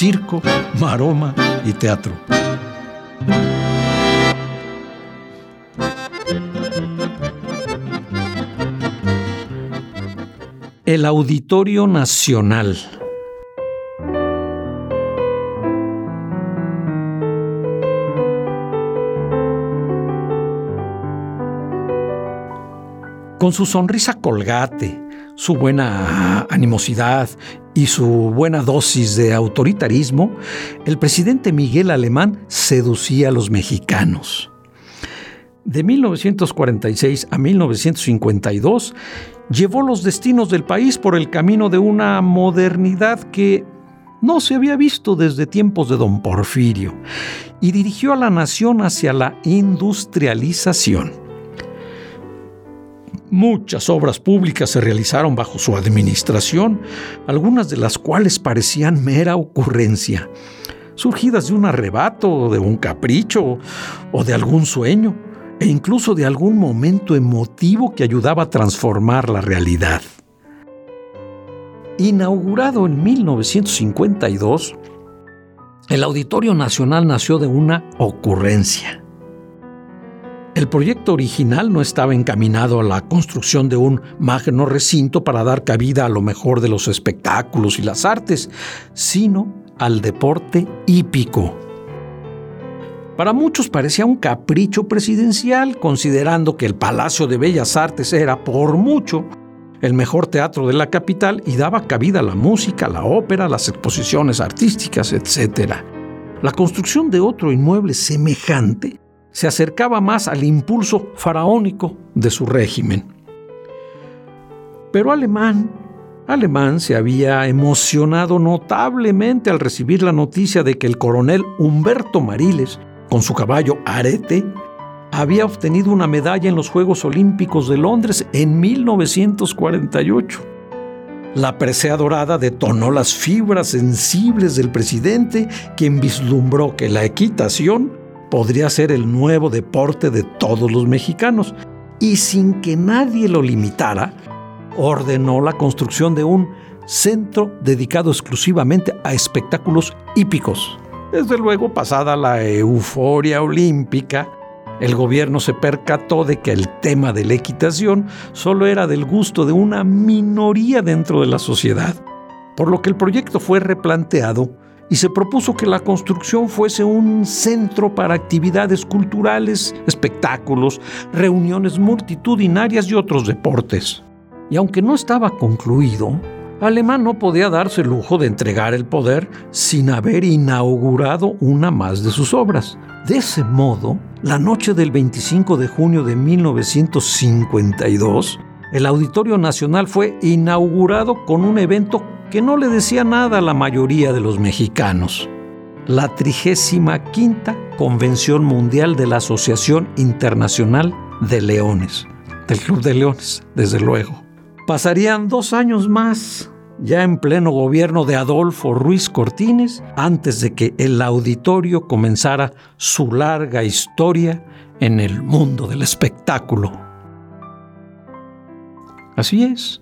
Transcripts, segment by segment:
Circo, maroma y teatro. El Auditorio Nacional. Con su sonrisa colgate, su buena animosidad y su buena dosis de autoritarismo, el presidente Miguel Alemán seducía a los mexicanos. De 1946 a 1952, llevó los destinos del país por el camino de una modernidad que no se había visto desde tiempos de don Porfirio y dirigió a la nación hacia la industrialización. Muchas obras públicas se realizaron bajo su administración, algunas de las cuales parecían mera ocurrencia, surgidas de un arrebato, de un capricho o de algún sueño, e incluso de algún momento emotivo que ayudaba a transformar la realidad. Inaugurado en 1952, el Auditorio Nacional nació de una ocurrencia. El proyecto original no estaba encaminado a la construcción de un magno recinto para dar cabida a lo mejor de los espectáculos y las artes, sino al deporte hípico. Para muchos parecía un capricho presidencial, considerando que el Palacio de Bellas Artes era, por mucho, el mejor teatro de la capital y daba cabida a la música, la ópera, las exposiciones artísticas, etc. La construcción de otro inmueble semejante se acercaba más al impulso faraónico de su régimen. Pero Alemán, Alemán se había emocionado notablemente al recibir la noticia de que el coronel Humberto Mariles, con su caballo Arete, había obtenido una medalla en los Juegos Olímpicos de Londres en 1948. La presea dorada detonó las fibras sensibles del presidente, quien vislumbró que la equitación podría ser el nuevo deporte de todos los mexicanos y sin que nadie lo limitara, ordenó la construcción de un centro dedicado exclusivamente a espectáculos hípicos. Desde luego, pasada la euforia olímpica, el gobierno se percató de que el tema de la equitación solo era del gusto de una minoría dentro de la sociedad, por lo que el proyecto fue replanteado y se propuso que la construcción fuese un centro para actividades culturales, espectáculos, reuniones multitudinarias y otros deportes. Y aunque no estaba concluido, Alemán no podía darse el lujo de entregar el poder sin haber inaugurado una más de sus obras. De ese modo, la noche del 25 de junio de 1952, el Auditorio Nacional fue inaugurado con un evento que no le decía nada a la mayoría de los mexicanos. La 35 Convención Mundial de la Asociación Internacional de Leones, del Club de Leones, desde luego. Pasarían dos años más, ya en pleno gobierno de Adolfo Ruiz Cortines, antes de que el auditorio comenzara su larga historia en el mundo del espectáculo. Así es,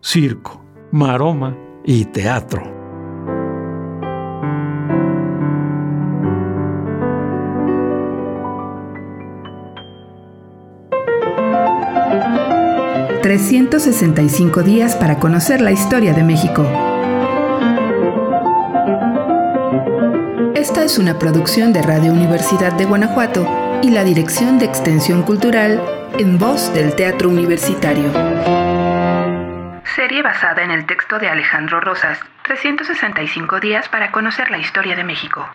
circo, maroma, y teatro. ...365 días para conocer la historia de México. Esta es una producción de Radio Universidad de Guanajuato y la Dirección de Extensión Cultural en voz del Teatro Universitario. Serie basada en el texto de Alejandro Rosas, 365 días para conocer la historia de México.